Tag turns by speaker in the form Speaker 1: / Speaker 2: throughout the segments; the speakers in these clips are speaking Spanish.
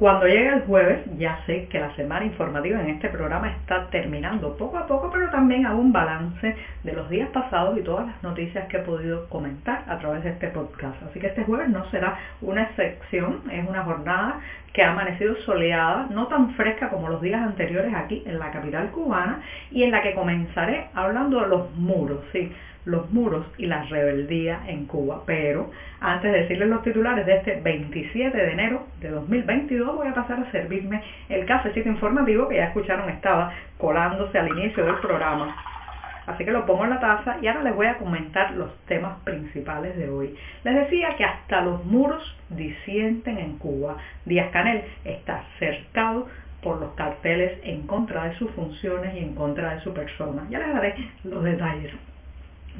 Speaker 1: Cuando llega el jueves, ya sé que la semana informativa en este programa está terminando poco a poco, pero también hago un balance de los días pasados y todas las noticias que he podido comentar a través de este podcast. Así que este jueves no será una excepción, es una jornada que ha amanecido soleada, no tan fresca como los días anteriores aquí en la capital cubana y en la que comenzaré hablando de los muros, sí, los muros y la rebeldía en Cuba. Pero antes de decirles los titulares de este 27 de enero de 2022 voy a pasar a servirme el cafecito informativo que ya escucharon estaba colándose al inicio del programa. Así que lo pongo en la taza y ahora les voy a comentar los temas principales de hoy. Les decía que hasta los muros disienten en Cuba. Díaz Canel está cercado por los carteles en contra de sus funciones y en contra de su persona. Ya les daré los detalles.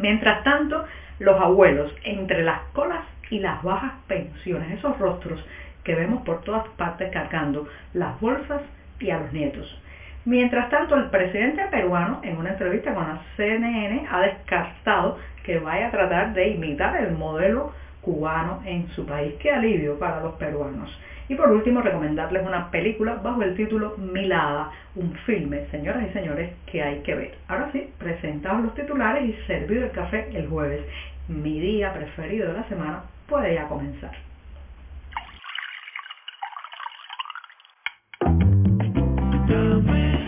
Speaker 1: Mientras tanto, los abuelos, entre las colas y las bajas pensiones, esos rostros que vemos por todas partes cargando las bolsas y a los nietos. Mientras tanto, el presidente peruano, en una entrevista con la CNN, ha descartado que vaya a tratar de imitar el modelo cubano en su país. Qué alivio para los peruanos. Y por último, recomendarles una película bajo el título Milada, un filme, señoras y señores, que hay que ver. Ahora sí, presentados los titulares y servido el café el jueves. Mi día preferido de la semana puede ya comenzar.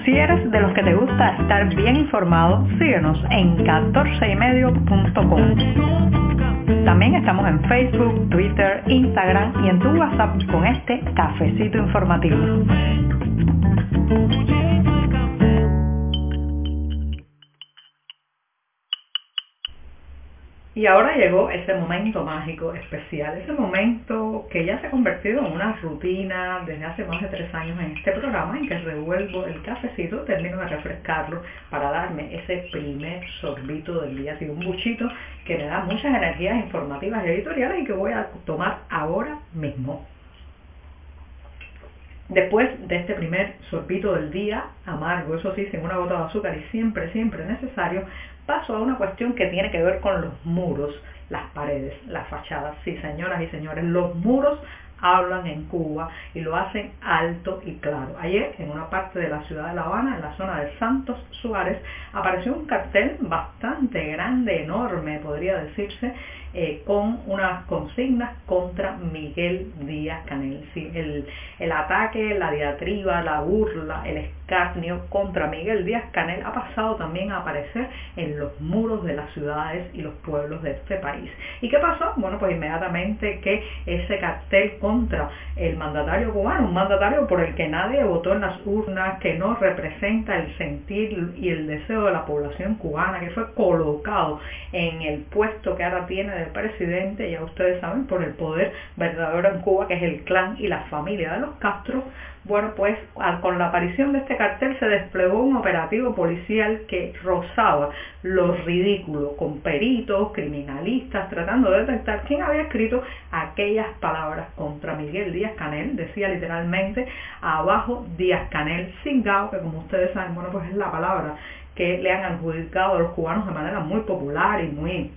Speaker 1: Si eres de los que te gusta estar bien informado, síguenos en 14ymedio.com. También estamos en Facebook, Twitter, Instagram y en tu WhatsApp con este cafecito informativo. Y ahora llegó ese momento mágico, especial, ese momento que ya se ha convertido en una rutina desde hace más de tres años en este programa en que revuelvo el cafecito, termino de refrescarlo para darme ese primer sorbito del día, así un buchito que me da muchas energías informativas y editoriales y que voy a tomar ahora mismo. Después de este primer sorbito del día, amargo, eso sí, sin una gota de azúcar y siempre, siempre necesario, a una cuestión que tiene que ver con los muros, las paredes, las fachadas. Sí, señoras y señores, los muros hablan en Cuba y lo hacen alto y claro. Ayer, en una parte de la ciudad de La Habana, en la zona de Santos Suárez, apareció un cartel bastante grande, enorme, podría decirse, eh, con unas consignas contra Miguel Díaz Canel. el, el ataque, la diatriba, la burla, el escarnio contra Miguel Díaz Canel ha pasado también a aparecer en los muros de las ciudades y los pueblos de este país. ¿Y qué pasó? Bueno, pues inmediatamente que ese cartel contra el mandatario cubano, un mandatario por el que nadie votó en las urnas, que no representa el sentir y el deseo de la población cubana, que fue colocado en el puesto que ahora tiene el presidente, ya ustedes saben, por el poder verdadero en Cuba, que es el clan y la familia de los Castro, bueno, pues con la aparición de este cartel se desplegó un operativo policial que rozaba lo ridículo, con peritos, criminalistas, tratando de detectar quién había escrito aquellas palabras contra Miguel Díaz Canel, decía literalmente abajo Díaz Canel Singao, que como ustedes saben, bueno, pues es la palabra que le han adjudicado a los cubanos de manera muy popular y muy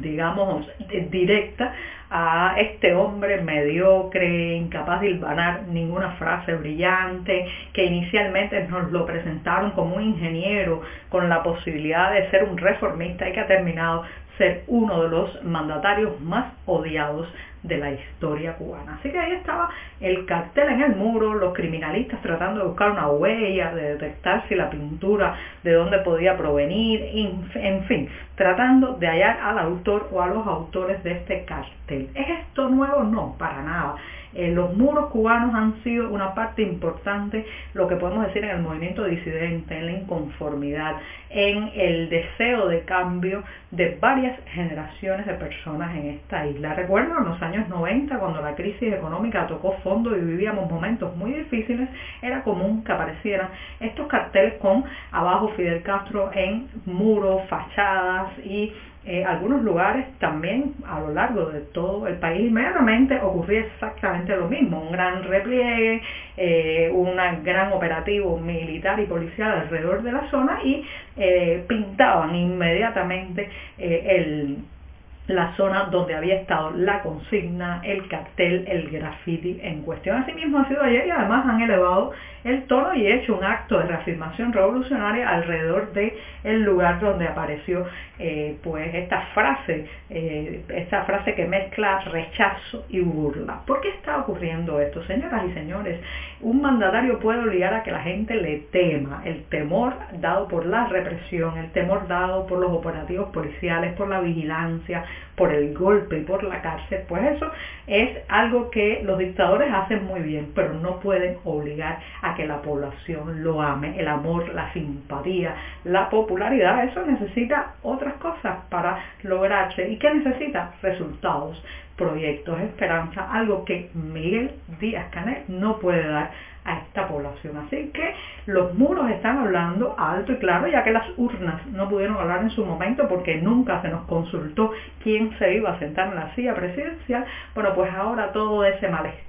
Speaker 1: digamos, directa a este hombre mediocre, incapaz de hilvanar ninguna frase brillante, que inicialmente nos lo presentaron como un ingeniero con la posibilidad de ser un reformista y que ha terminado ser uno de los mandatarios más odiados de la historia cubana. Así que ahí estaba el cartel en el muro, los criminalistas tratando de buscar una huella, de detectar si la pintura de dónde podía provenir, en fin, tratando de hallar al autor o a los autores de este cartel. ¿Es esto nuevo? No, para nada. Eh, los muros cubanos han sido una parte importante, lo que podemos decir en el movimiento disidente, en la inconformidad, en el deseo de cambio de varias generaciones de personas en esta isla. Recuerdo en los 90, cuando la crisis económica tocó fondo y vivíamos momentos muy difíciles, era común que aparecieran estos carteles con abajo Fidel Castro en muros, fachadas y eh, algunos lugares también a lo largo de todo el país. Inmediatamente ocurría exactamente lo mismo, un gran repliegue, eh, un gran operativo militar y policial alrededor de la zona y eh, pintaban inmediatamente el la zona donde había estado la consigna, el cartel, el graffiti en cuestión. Asimismo ha sido ayer y además han elevado el tono y hecho un acto de reafirmación revolucionaria alrededor de el lugar donde apareció eh, pues esta frase, eh, esta frase que mezcla rechazo y burla. ¿Por qué está ocurriendo esto, señoras y señores? Un mandatario puede obligar a que la gente le tema, el temor dado por la represión, el temor dado por los operativos policiales, por la vigilancia, por el golpe y por la cárcel, pues eso es algo que los dictadores hacen muy bien, pero no pueden obligar a que la población lo ame. El amor, la simpatía, la popularidad, eso necesita otras cosas para lograrse. ¿Y qué necesita? Resultados, proyectos, esperanza, algo que Miguel Díaz Canel no puede dar a esta población. Así que los muros están hablando alto y claro, ya que las urnas no pudieron hablar en su momento porque nunca se nos consultó quién se iba a sentar en la silla presidencial. Bueno, pues ahora todo ese malestar,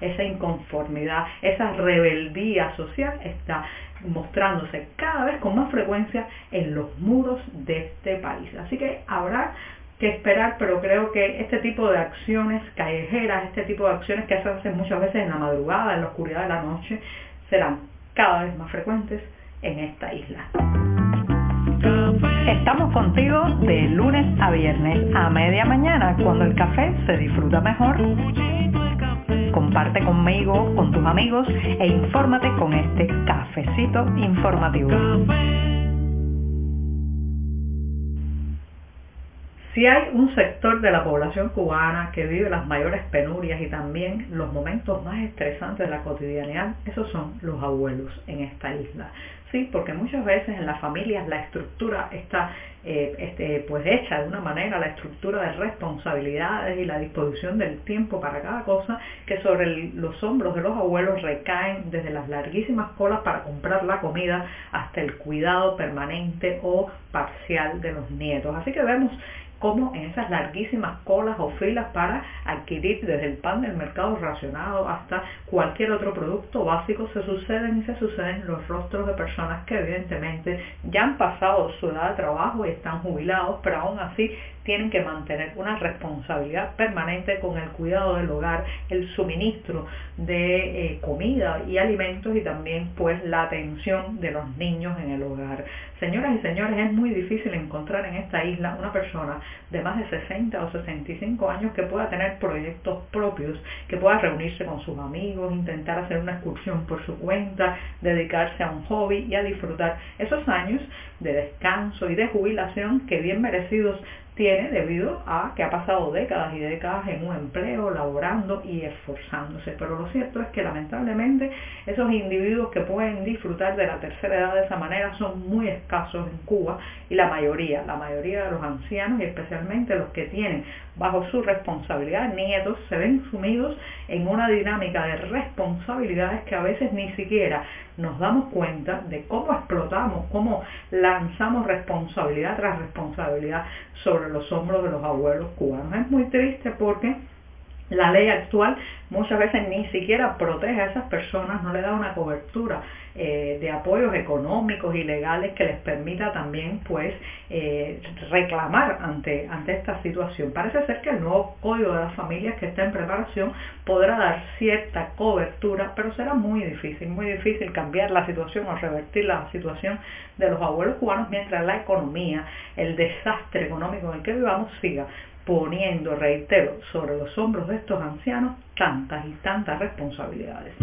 Speaker 1: esa inconformidad, esa rebeldía social está mostrándose cada vez con más frecuencia en los muros de este país. Así que habrá que esperar, pero creo que este tipo de acciones callejeras, este tipo de acciones que se hacen muchas veces en la madrugada, en la oscuridad de la noche, serán cada vez más frecuentes en esta isla. Estamos contigo de lunes a viernes a media mañana, cuando el café se disfruta mejor. Comparte conmigo, con tus amigos e infórmate con este cafecito informativo. Si hay un sector de la población cubana que vive las mayores penurias y también los momentos más estresantes de la cotidianidad, esos son los abuelos en esta isla. Sí, porque muchas veces en las familias la estructura está eh, este, pues hecha de una manera, la estructura de responsabilidades y la disposición del tiempo para cada cosa, que sobre los hombros de los abuelos recaen desde las larguísimas colas para comprar la comida hasta el cuidado permanente o parcial de los nietos. Así que vemos como en esas larguísimas colas o filas para adquirir desde el pan del mercado racionado hasta cualquier otro producto básico, se suceden y se suceden los rostros de personas que evidentemente ya han pasado su edad de trabajo y están jubilados, pero aún así tienen que mantener una responsabilidad permanente con el cuidado del hogar, el suministro de eh, comida y alimentos y también pues la atención de los niños en el hogar. Señoras y señores, es muy difícil encontrar en esta isla una persona de más de 60 o 65 años que pueda tener proyectos propios, que pueda reunirse con sus amigos, intentar hacer una excursión por su cuenta, dedicarse a un hobby y a disfrutar esos años de descanso y de jubilación que bien merecidos tiene debido a que ha pasado décadas y décadas en un empleo, laborando y esforzándose. Pero lo cierto es que lamentablemente esos individuos que pueden disfrutar de la tercera edad de esa manera son muy escasos en Cuba y la mayoría, la mayoría de los ancianos y especialmente los que tienen bajo su responsabilidad nietos se ven sumidos en una dinámica de responsabilidades que a veces ni siquiera nos damos cuenta de cómo explotamos, cómo lanzamos responsabilidad tras responsabilidad sobre los hombros de los abuelos cubanos. Es muy triste porque la ley actual muchas veces ni siquiera protege a esas personas, no le da una cobertura eh, de apoyos económicos y legales que les permita también pues eh, reclamar ante, ante esta situación. Parece ser que el nuevo Código de las Familias que está en preparación podrá dar cierta cobertura, pero será muy difícil, muy difícil cambiar la situación o revertir la situación de los abuelos cubanos mientras la economía, el desastre económico en el que vivamos siga poniendo, reitero, sobre los hombros de estos ancianos tantas y tantas responsabilidades.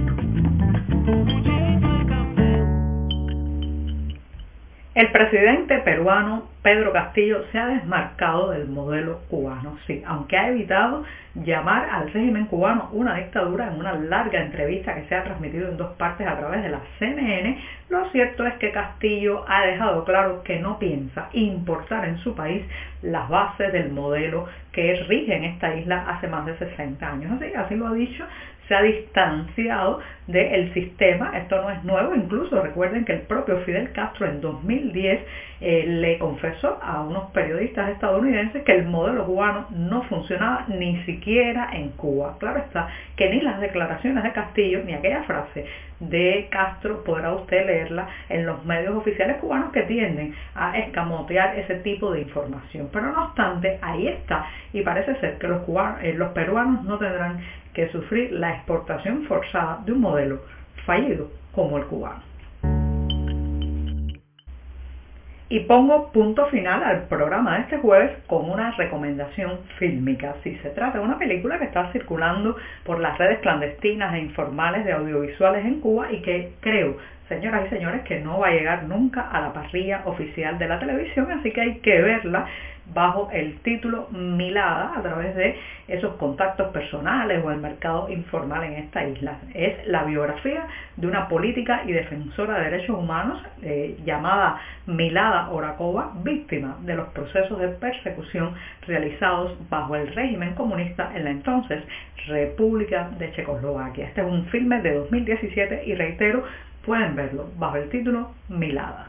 Speaker 1: El presidente peruano Pedro Castillo se ha desmarcado del modelo cubano, sí, aunque ha evitado llamar al régimen cubano una dictadura en una larga entrevista que se ha transmitido en dos partes a través de la CNN, lo cierto es que Castillo ha dejado claro que no piensa importar en su país las bases del modelo que rige en esta isla hace más de 60 años. Así, lo ha dicho se ha distanciado del sistema, esto no es nuevo, incluso recuerden que el propio Fidel Castro en 2010 eh, le confesó a unos periodistas estadounidenses que el modelo cubano no funcionaba ni siquiera en Cuba. Claro está que ni las declaraciones de Castillo ni aquella frase de Castro podrá usted leerla en los medios oficiales cubanos que tienden a escamotear ese tipo de información. Pero no obstante, ahí está y parece ser que los, cubanos, eh, los peruanos no tendrán que sufrir la exportación forzada de un modelo fallido como el cubano. Y pongo punto final al programa de este jueves con una recomendación fílmica. Si se trata de una película que está circulando por las redes clandestinas e informales de audiovisuales en Cuba y que creo, señoras y señores, que no va a llegar nunca a la parrilla oficial de la televisión, así que hay que verla bajo el título Milada a través de esos contactos personales o el mercado informal en esta isla. Es la biografía de una política y defensora de derechos humanos eh, llamada Milada Orakova, víctima de los procesos de persecución realizados bajo el régimen comunista en la entonces República de Checoslovaquia. Este es un filme de 2017 y reitero, pueden verlo bajo el título Milada.